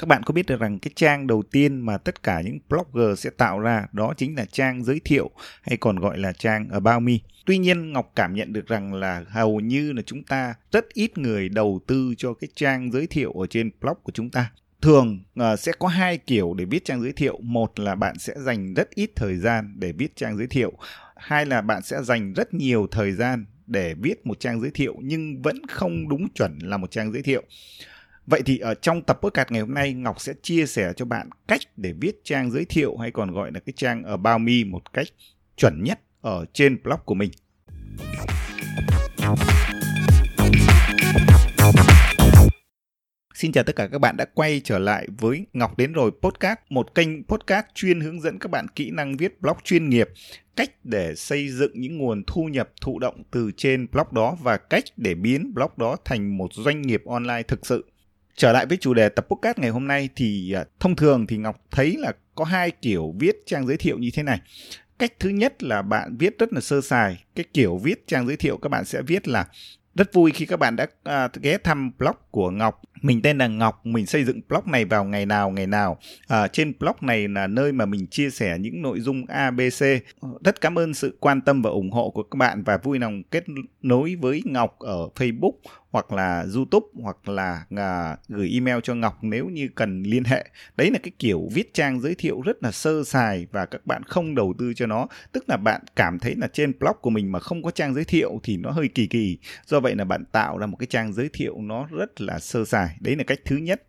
các bạn có biết được rằng cái trang đầu tiên mà tất cả những blogger sẽ tạo ra đó chính là trang giới thiệu hay còn gọi là trang About Me. Tuy nhiên Ngọc cảm nhận được rằng là hầu như là chúng ta rất ít người đầu tư cho cái trang giới thiệu ở trên blog của chúng ta. Thường uh, sẽ có hai kiểu để viết trang giới thiệu. Một là bạn sẽ dành rất ít thời gian để viết trang giới thiệu. Hai là bạn sẽ dành rất nhiều thời gian để viết một trang giới thiệu nhưng vẫn không đúng chuẩn là một trang giới thiệu. Vậy thì ở trong tập podcast ngày hôm nay Ngọc sẽ chia sẻ cho bạn cách để viết trang giới thiệu hay còn gọi là cái trang ở bao mi một cách chuẩn nhất ở trên blog của mình. Xin chào tất cả các bạn đã quay trở lại với Ngọc đến rồi podcast, một kênh podcast chuyên hướng dẫn các bạn kỹ năng viết blog chuyên nghiệp, cách để xây dựng những nguồn thu nhập thụ động từ trên blog đó và cách để biến blog đó thành một doanh nghiệp online thực sự. Trở lại với chủ đề tập podcast ngày hôm nay thì à, thông thường thì Ngọc thấy là có hai kiểu viết trang giới thiệu như thế này. Cách thứ nhất là bạn viết rất là sơ sài. Cái kiểu viết trang giới thiệu các bạn sẽ viết là rất vui khi các bạn đã à, ghé thăm blog của Ngọc. Mình tên là Ngọc, mình xây dựng blog này vào ngày nào ngày nào. À, trên blog này là nơi mà mình chia sẻ những nội dung ABC. Rất cảm ơn sự quan tâm và ủng hộ của các bạn và vui lòng kết nối với Ngọc ở Facebook hoặc là YouTube hoặc là à, gửi email cho Ngọc nếu như cần liên hệ. Đấy là cái kiểu viết trang giới thiệu rất là sơ sài và các bạn không đầu tư cho nó. Tức là bạn cảm thấy là trên blog của mình mà không có trang giới thiệu thì nó hơi kỳ kỳ. Do vậy là bạn tạo ra một cái trang giới thiệu nó rất là sơ sài. Đấy là cách thứ nhất.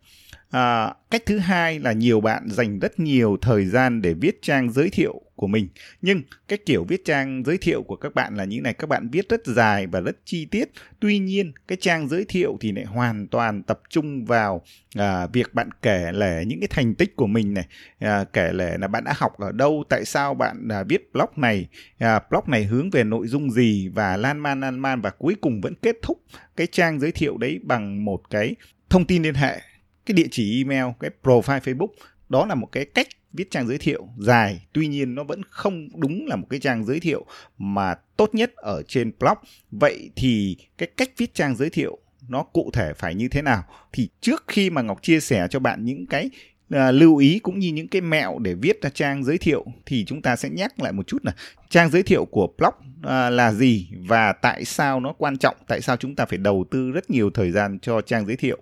À, cách thứ hai là nhiều bạn dành rất nhiều thời gian để viết trang giới thiệu của mình. Nhưng cái kiểu viết trang giới thiệu của các bạn là như này các bạn viết rất dài và rất chi tiết. Tuy nhiên cái trang giới thiệu thì lại hoàn toàn tập trung vào à, việc bạn kể lể những cái thành tích của mình này. À, kể lể là bạn đã học ở đâu tại sao bạn à, viết blog này à, blog này hướng về nội dung gì và lan man lan man và cuối cùng vẫn kết thúc cái trang giới thiệu đấy bằng một cái thông tin liên hệ cái địa chỉ email, cái profile facebook, đó là một cái cách viết trang giới thiệu dài. Tuy nhiên, nó vẫn không đúng là một cái trang giới thiệu mà tốt nhất ở trên blog. Vậy thì cái cách viết trang giới thiệu nó cụ thể phải như thế nào? Thì trước khi mà ngọc chia sẻ cho bạn những cái à, lưu ý cũng như những cái mẹo để viết ra trang giới thiệu thì chúng ta sẽ nhắc lại một chút là trang giới thiệu của blog à, là gì và tại sao nó quan trọng tại sao chúng ta phải đầu tư rất nhiều thời gian cho trang giới thiệu.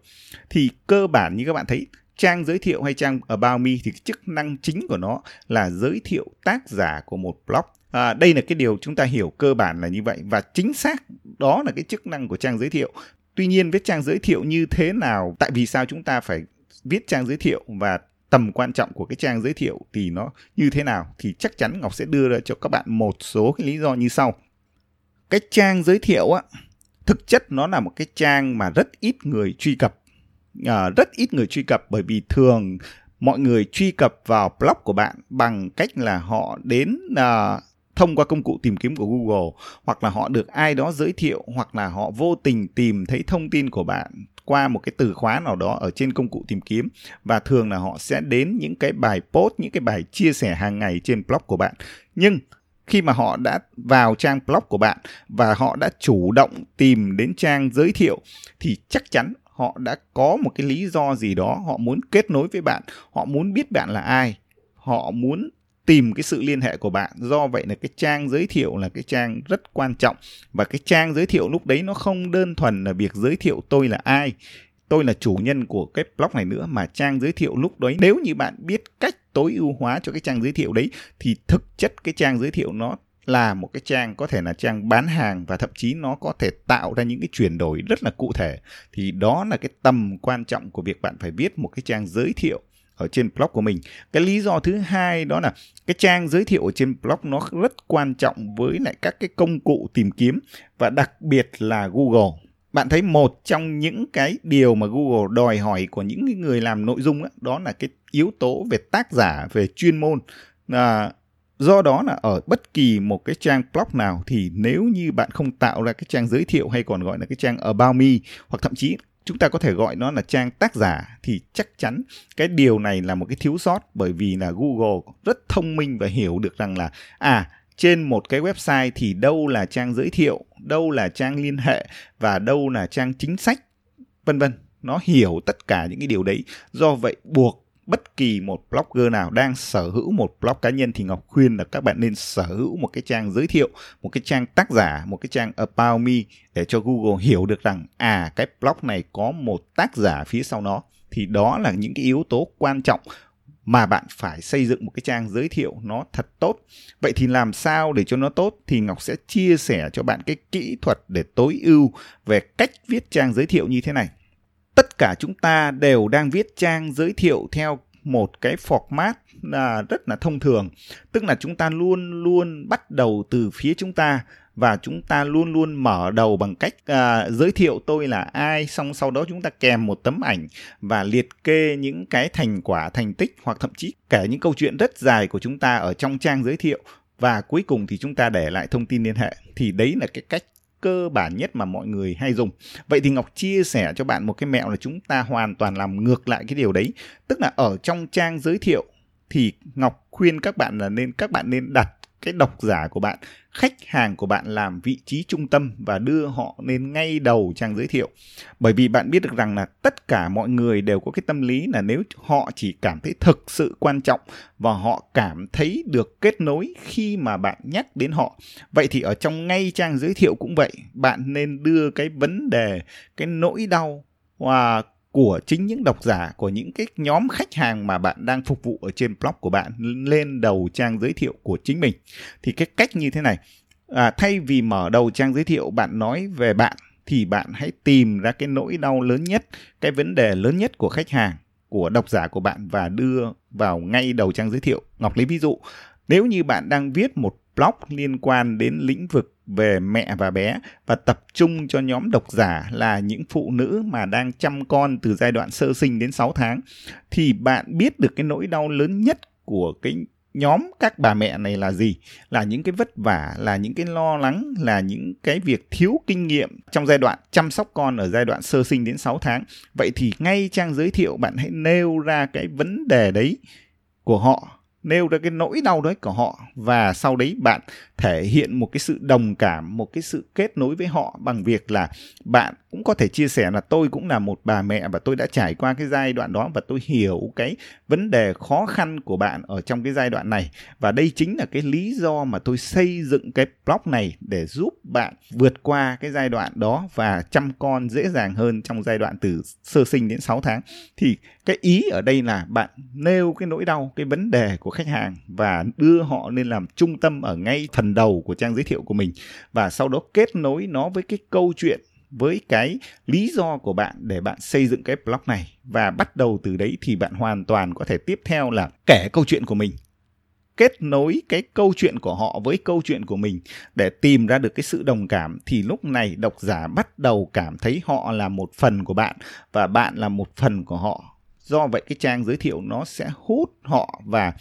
Thì cơ bản như các bạn thấy trang giới thiệu hay trang about me thì chức năng chính của nó là giới thiệu tác giả của một blog. À, đây là cái điều chúng ta hiểu cơ bản là như vậy và chính xác đó là cái chức năng của trang giới thiệu. Tuy nhiên viết trang giới thiệu như thế nào tại vì sao chúng ta phải viết trang giới thiệu và tầm quan trọng của cái trang giới thiệu thì nó như thế nào thì chắc chắn ngọc sẽ đưa ra cho các bạn một số cái lý do như sau. Cái trang giới thiệu á thực chất nó là một cái trang mà rất ít người truy cập. À, rất ít người truy cập bởi vì thường mọi người truy cập vào blog của bạn bằng cách là họ đến à, thông qua công cụ tìm kiếm của Google hoặc là họ được ai đó giới thiệu hoặc là họ vô tình tìm thấy thông tin của bạn qua một cái từ khóa nào đó ở trên công cụ tìm kiếm và thường là họ sẽ đến những cái bài post, những cái bài chia sẻ hàng ngày trên blog của bạn. Nhưng khi mà họ đã vào trang blog của bạn và họ đã chủ động tìm đến trang giới thiệu thì chắc chắn họ đã có một cái lý do gì đó họ muốn kết nối với bạn, họ muốn biết bạn là ai, họ muốn tìm cái sự liên hệ của bạn. Do vậy là cái trang giới thiệu là cái trang rất quan trọng. Và cái trang giới thiệu lúc đấy nó không đơn thuần là việc giới thiệu tôi là ai, tôi là chủ nhân của cái blog này nữa, mà trang giới thiệu lúc đấy, nếu như bạn biết cách tối ưu hóa cho cái trang giới thiệu đấy, thì thực chất cái trang giới thiệu nó là một cái trang có thể là trang bán hàng và thậm chí nó có thể tạo ra những cái chuyển đổi rất là cụ thể. Thì đó là cái tầm quan trọng của việc bạn phải viết một cái trang giới thiệu ở trên blog của mình. Cái lý do thứ hai đó là cái trang giới thiệu ở trên blog nó rất quan trọng với lại các cái công cụ tìm kiếm và đặc biệt là Google. Bạn thấy một trong những cái điều mà Google đòi hỏi của những người làm nội dung đó, đó là cái yếu tố về tác giả, về chuyên môn. À, do đó là ở bất kỳ một cái trang blog nào thì nếu như bạn không tạo ra cái trang giới thiệu hay còn gọi là cái trang about me hoặc thậm chí chúng ta có thể gọi nó là trang tác giả thì chắc chắn cái điều này là một cái thiếu sót bởi vì là Google rất thông minh và hiểu được rằng là à trên một cái website thì đâu là trang giới thiệu, đâu là trang liên hệ và đâu là trang chính sách vân vân. Nó hiểu tất cả những cái điều đấy. Do vậy buộc bất kỳ một blogger nào đang sở hữu một blog cá nhân thì Ngọc khuyên là các bạn nên sở hữu một cái trang giới thiệu, một cái trang tác giả, một cái trang about me để cho Google hiểu được rằng à cái blog này có một tác giả phía sau nó. Thì đó là những cái yếu tố quan trọng mà bạn phải xây dựng một cái trang giới thiệu nó thật tốt. Vậy thì làm sao để cho nó tốt? Thì Ngọc sẽ chia sẻ cho bạn cái kỹ thuật để tối ưu về cách viết trang giới thiệu như thế này tất cả chúng ta đều đang viết trang giới thiệu theo một cái format là rất là thông thường. Tức là chúng ta luôn luôn bắt đầu từ phía chúng ta và chúng ta luôn luôn mở đầu bằng cách à, giới thiệu tôi là ai xong sau đó chúng ta kèm một tấm ảnh và liệt kê những cái thành quả thành tích hoặc thậm chí kể những câu chuyện rất dài của chúng ta ở trong trang giới thiệu. Và cuối cùng thì chúng ta để lại thông tin liên hệ. Thì đấy là cái cách cơ bản nhất mà mọi người hay dùng. Vậy thì Ngọc chia sẻ cho bạn một cái mẹo là chúng ta hoàn toàn làm ngược lại cái điều đấy. Tức là ở trong trang giới thiệu thì Ngọc khuyên các bạn là nên, các bạn nên đặt cái độc giả của bạn, khách hàng của bạn làm vị trí trung tâm và đưa họ lên ngay đầu trang giới thiệu. Bởi vì bạn biết được rằng là tất cả mọi người đều có cái tâm lý là nếu họ chỉ cảm thấy thực sự quan trọng và họ cảm thấy được kết nối khi mà bạn nhắc đến họ. Vậy thì ở trong ngay trang giới thiệu cũng vậy, bạn nên đưa cái vấn đề, cái nỗi đau và của chính những độc giả của những cái nhóm khách hàng mà bạn đang phục vụ ở trên blog của bạn lên đầu trang giới thiệu của chính mình. Thì cái cách như thế này. À, thay vì mở đầu trang giới thiệu bạn nói về bạn thì bạn hãy tìm ra cái nỗi đau lớn nhất cái vấn đề lớn nhất của khách hàng của độc giả của bạn và đưa vào ngay đầu trang giới thiệu. Ngọc lấy ví dụ nếu như bạn đang viết một blog liên quan đến lĩnh vực về mẹ và bé và tập trung cho nhóm độc giả là những phụ nữ mà đang chăm con từ giai đoạn sơ sinh đến 6 tháng, thì bạn biết được cái nỗi đau lớn nhất của cái nhóm các bà mẹ này là gì? Là những cái vất vả, là những cái lo lắng, là những cái việc thiếu kinh nghiệm trong giai đoạn chăm sóc con ở giai đoạn sơ sinh đến 6 tháng. Vậy thì ngay trang giới thiệu bạn hãy nêu ra cái vấn đề đấy của họ nêu ra cái nỗi đau đấy của họ. Và sau đấy bạn thể hiện một cái sự đồng cảm, một cái sự kết nối với họ bằng việc là bạn cũng có thể chia sẻ là tôi cũng là một bà mẹ và tôi đã trải qua cái giai đoạn đó và tôi hiểu cái vấn đề khó khăn của bạn ở trong cái giai đoạn này. Và đây chính là cái lý do mà tôi xây dựng cái blog này để giúp bạn vượt qua cái giai đoạn đó và chăm con dễ dàng hơn trong giai đoạn từ sơ sinh đến 6 tháng. Thì cái ý ở đây là bạn nêu cái nỗi đau, cái vấn đề của khách hàng và đưa họ lên làm trung tâm ở ngay phần đầu của trang giới thiệu của mình. Và sau đó kết nối nó với cái câu chuyện, với cái lý do của bạn để bạn xây dựng cái blog này. Và bắt đầu từ đấy thì bạn hoàn toàn có thể tiếp theo là kể câu chuyện của mình. Kết nối cái câu chuyện của họ với câu chuyện của mình. Để tìm ra được cái sự đồng cảm thì lúc này độc giả bắt đầu cảm thấy họ là một phần của bạn và bạn là một phần của họ do vậy cái trang giới thiệu nó sẽ hút họ và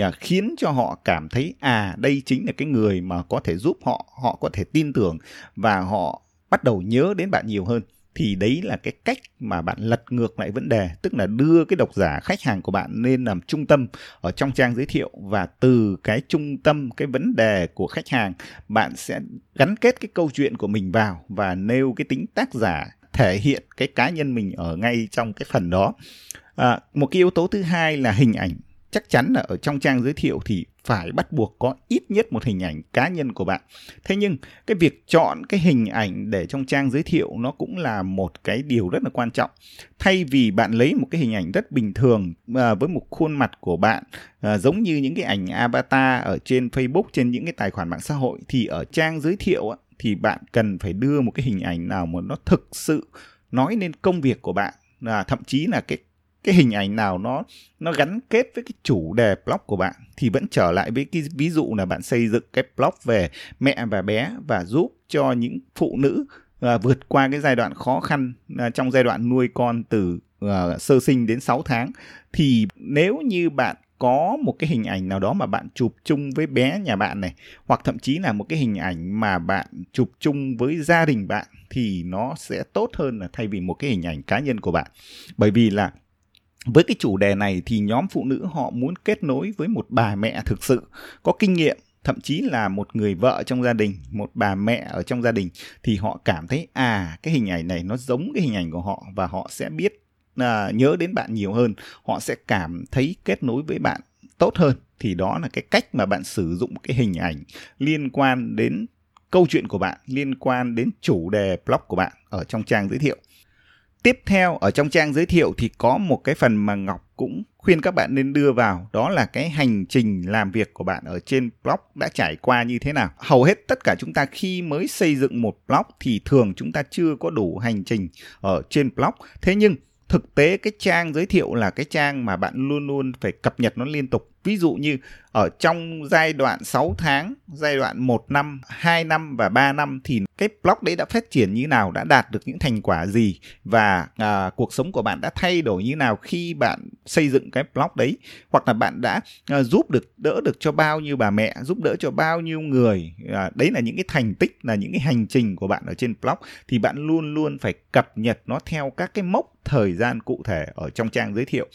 à, khiến cho họ cảm thấy à đây chính là cái người mà có thể giúp họ họ có thể tin tưởng và họ bắt đầu nhớ đến bạn nhiều hơn. Thì đấy là cái cách mà bạn lật ngược lại vấn đề, tức là đưa cái độc giả, khách hàng của bạn lên làm trung tâm ở trong trang giới thiệu và từ cái trung tâm, cái vấn đề của khách hàng, bạn sẽ gắn kết cái câu chuyện của mình vào và nêu cái tính tác giả thể hiện cái cá nhân mình ở ngay trong cái phần đó à, một cái yếu tố thứ hai là hình ảnh chắc chắn là ở trong trang giới thiệu thì phải bắt buộc có ít nhất một hình ảnh cá nhân của bạn. Thế nhưng cái việc chọn cái hình ảnh để trong trang giới thiệu nó cũng là một cái điều rất là quan trọng. Thay vì bạn lấy một cái hình ảnh rất bình thường à, với một khuôn mặt của bạn à, giống như những cái ảnh avatar ở trên Facebook trên những cái tài khoản mạng xã hội thì ở trang giới thiệu á, thì bạn cần phải đưa một cái hình ảnh nào mà nó thực sự nói lên công việc của bạn là thậm chí là cái cái hình ảnh nào nó nó gắn kết với cái chủ đề blog của bạn thì vẫn trở lại với cái ví dụ là bạn xây dựng cái blog về mẹ và bé và giúp cho những phụ nữ uh, vượt qua cái giai đoạn khó khăn uh, trong giai đoạn nuôi con từ uh, sơ sinh đến 6 tháng. Thì nếu như bạn có một cái hình ảnh nào đó mà bạn chụp chung với bé nhà bạn này hoặc thậm chí là một cái hình ảnh mà bạn chụp chung với gia đình bạn thì nó sẽ tốt hơn là thay vì một cái hình ảnh cá nhân của bạn. Bởi vì là với cái chủ đề này thì nhóm phụ nữ họ muốn kết nối với một bà mẹ thực sự có kinh nghiệm thậm chí là một người vợ trong gia đình một bà mẹ ở trong gia đình thì họ cảm thấy à cái hình ảnh này nó giống cái hình ảnh của họ và họ sẽ biết à, nhớ đến bạn nhiều hơn họ sẽ cảm thấy kết nối với bạn tốt hơn. Thì đó là cái cách mà bạn sử dụng cái hình ảnh liên quan đến câu chuyện của bạn liên quan đến chủ đề blog của bạn ở trong trang giới thiệu tiếp theo, ở trong trang giới thiệu thì có một cái phần mà ngọc cũng khuyên các bạn nên đưa vào, đó là cái hành trình làm việc của bạn ở trên blog đã trải qua như thế nào. Hầu hết tất cả chúng ta khi mới xây dựng một blog thì thường chúng ta chưa có đủ hành trình ở trên blog. Thế nhưng thực tế cái trang giới thiệu là cái trang mà bạn luôn luôn phải cập nhật nó liên tục ví dụ như ở trong giai đoạn 6 tháng, giai đoạn 1 năm, 2 năm và 3 năm thì cái blog đấy đã phát triển như nào, đã đạt được những thành quả gì và à, cuộc sống của bạn đã thay đổi như nào khi bạn xây dựng cái blog đấy hoặc là bạn đã à, giúp được đỡ được cho bao nhiêu bà mẹ, giúp đỡ cho bao nhiêu người. À, đấy là những cái thành tích là những cái hành trình của bạn ở trên blog thì bạn luôn luôn phải cập nhật nó theo các cái mốc thời gian cụ thể ở trong trang giới thiệu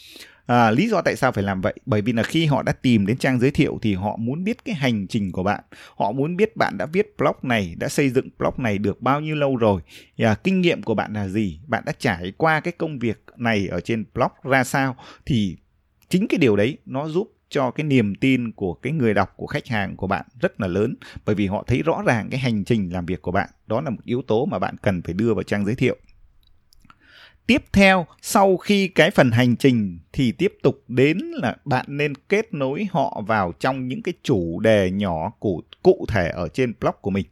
À, lý do tại sao phải làm vậy? Bởi vì là khi họ đã tìm đến trang giới thiệu thì họ muốn biết cái hành trình của bạn. Họ muốn biết bạn đã viết blog này, đã xây dựng blog này được bao nhiêu lâu rồi. À, kinh nghiệm của bạn là gì? Bạn đã trải qua cái công việc này ở trên blog ra sao? Thì chính cái điều đấy nó giúp cho cái niềm tin của cái người đọc của khách hàng của bạn rất là lớn bởi vì họ thấy rõ ràng cái hành trình làm việc của bạn đó là một yếu tố mà bạn cần phải đưa vào trang giới thiệu tiếp theo sau khi cái phần hành trình thì tiếp tục đến là bạn nên kết nối họ vào trong những cái chủ đề nhỏ cụ cụ thể ở trên blog của mình.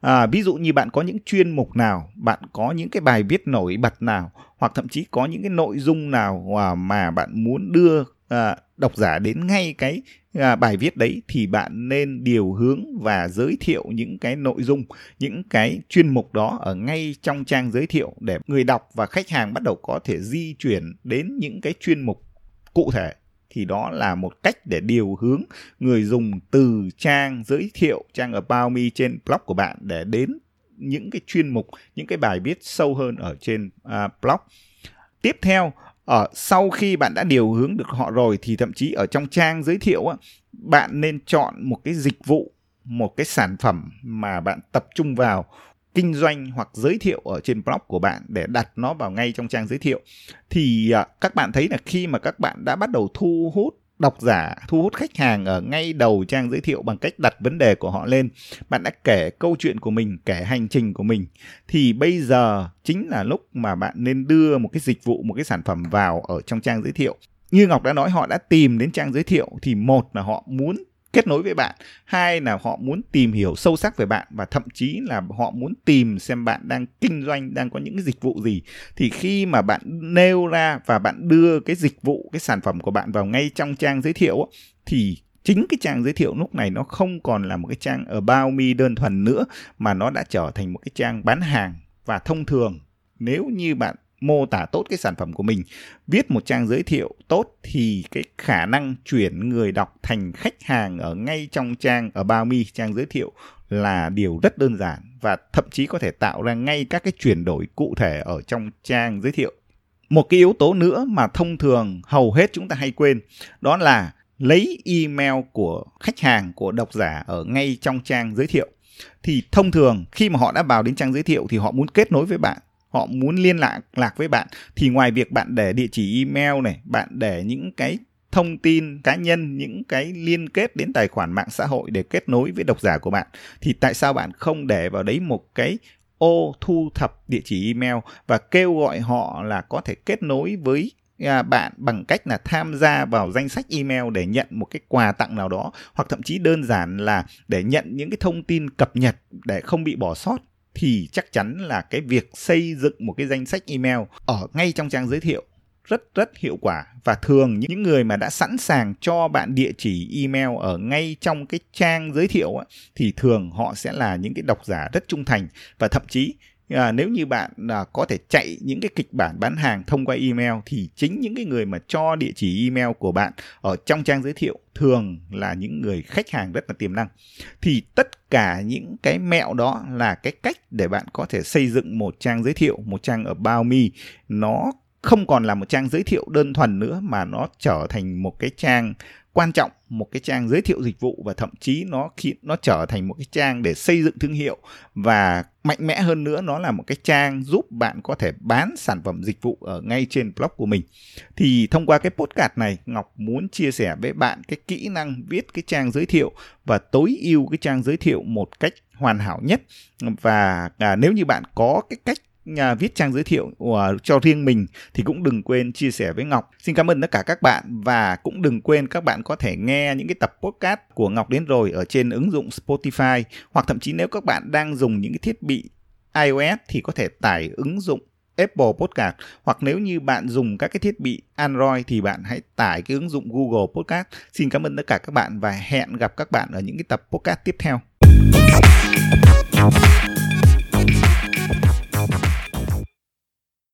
À, ví dụ như bạn có những chuyên mục nào bạn có những cái bài viết nổi bật nào hoặc thậm chí có những cái nội dung nào à, mà bạn muốn đưa à, độc giả đến ngay cái à, bài viết đấy thì bạn nên điều hướng và giới thiệu những cái nội dung những cái chuyên mục đó ở ngay trong trang giới thiệu để người đọc và khách hàng bắt đầu có thể di chuyển đến những cái chuyên mục cụ thể. Thì đó là một cách để điều hướng người dùng từ trang giới thiệu trang about me trên blog của bạn để đến những cái chuyên mục những cái bài viết sâu hơn ở trên uh, blog. Tiếp theo ở sau khi bạn đã điều hướng được họ rồi thì thậm chí ở trong trang giới thiệu á, bạn nên chọn một cái dịch vụ một cái sản phẩm mà bạn tập trung vào kinh doanh hoặc giới thiệu ở trên blog của bạn để đặt nó vào ngay trong trang giới thiệu. Thì à, các bạn thấy là khi mà các bạn đã bắt đầu thu hút độc giả thu hút khách hàng ở ngay đầu trang giới thiệu bằng cách đặt vấn đề của họ lên. Bạn đã kể câu chuyện của mình, kể hành trình của mình. Thì bây giờ chính là lúc mà bạn nên đưa một cái dịch vụ, một cái sản phẩm vào ở trong trang giới thiệu. Như ngọc đã nói, họ đã tìm đến trang giới thiệu. Thì một là họ muốn kết nối với bạn. Hai là họ muốn tìm hiểu sâu sắc về bạn và thậm chí là họ muốn tìm xem bạn đang kinh doanh, đang có những cái dịch vụ gì. Thì khi mà bạn nêu ra và bạn đưa cái dịch vụ, cái sản phẩm của bạn vào ngay trong trang giới thiệu thì chính cái trang giới thiệu lúc này nó không còn là một cái trang ở bao mi đơn thuần nữa, mà nó đã trở thành một cái trang bán hàng và thông thường. Nếu như bạn mô tả tốt cái sản phẩm của mình, viết một trang giới thiệu tốt thì cái khả năng chuyển người đọc thành khách hàng ở ngay trong trang, ở bao mi trang giới thiệu là điều rất đơn giản và thậm chí có thể tạo ra ngay các cái chuyển đổi cụ thể ở trong trang giới thiệu. Một cái yếu tố nữa mà thông thường hầu hết chúng ta hay quên, đó là lấy email của khách hàng, của độc giả ở ngay trong trang giới thiệu. Thì thông thường khi mà họ đã vào đến trang giới thiệu thì họ muốn kết nối với bạn họ muốn liên lạc lạc với bạn, thì ngoài việc bạn để địa chỉ email này, bạn để những cái thông tin cá nhân, những cái liên kết đến tài khoản mạng xã hội để kết nối với độc giả của bạn, thì tại sao bạn không để vào đấy một cái ô thu thập địa chỉ email và kêu gọi họ là có thể kết nối với à, bạn bằng cách là tham gia vào danh sách email để nhận một cái quà tặng nào đó, hoặc thậm chí đơn giản là để nhận những cái thông tin cập nhật để không bị bỏ sót? Thì chắc chắn là cái việc xây dựng một cái danh sách email ở ngay trong trang giới thiệu rất rất hiệu quả. Và thường những người mà đã sẵn sàng cho bạn địa chỉ email ở ngay trong cái trang giới thiệu thì thường họ sẽ là những cái độc giả rất trung thành. Và thậm chí à, nếu như bạn à, có thể chạy những cái kịch bản bán hàng thông qua email thì chính những cái người mà cho địa chỉ email của bạn ở trong trang giới thiệu thường là những người khách hàng rất là tiềm năng. Thì tất cả những cái mẹo đó là cái cách để bạn có thể xây dựng một trang giới thiệu một trang ở bao mi nó không còn là một trang giới thiệu đơn thuần nữa mà nó trở thành một cái trang quan trọng một cái trang giới thiệu dịch vụ và thậm chí nó khi nó trở thành một cái trang để xây dựng thương hiệu. Và mạnh mẽ hơn nữa nó là một cái trang giúp bạn có thể bán sản phẩm dịch vụ ở ngay trên blog của mình. Thì thông qua cái podcast này Ngọc muốn chia sẻ với bạn cái kỹ năng viết cái trang giới thiệu và tối ưu cái trang giới thiệu một cách hoàn hảo nhất. Và à, nếu như bạn có cái cách nhà viết trang giới thiệu của, cho riêng mình thì cũng đừng quên chia sẻ với Ngọc. Xin cảm ơn tất cả các bạn và cũng đừng quên các bạn có thể nghe những cái tập podcast của Ngọc đến rồi ở trên ứng dụng Spotify, hoặc thậm chí nếu các bạn đang dùng những cái thiết bị iOS thì có thể tải ứng dụng Apple Podcast hoặc nếu như bạn dùng các cái thiết bị Android thì bạn hãy tải cái ứng dụng Google Podcast. Xin cảm ơn tất cả các bạn và hẹn gặp các bạn ở những cái tập podcast tiếp theo.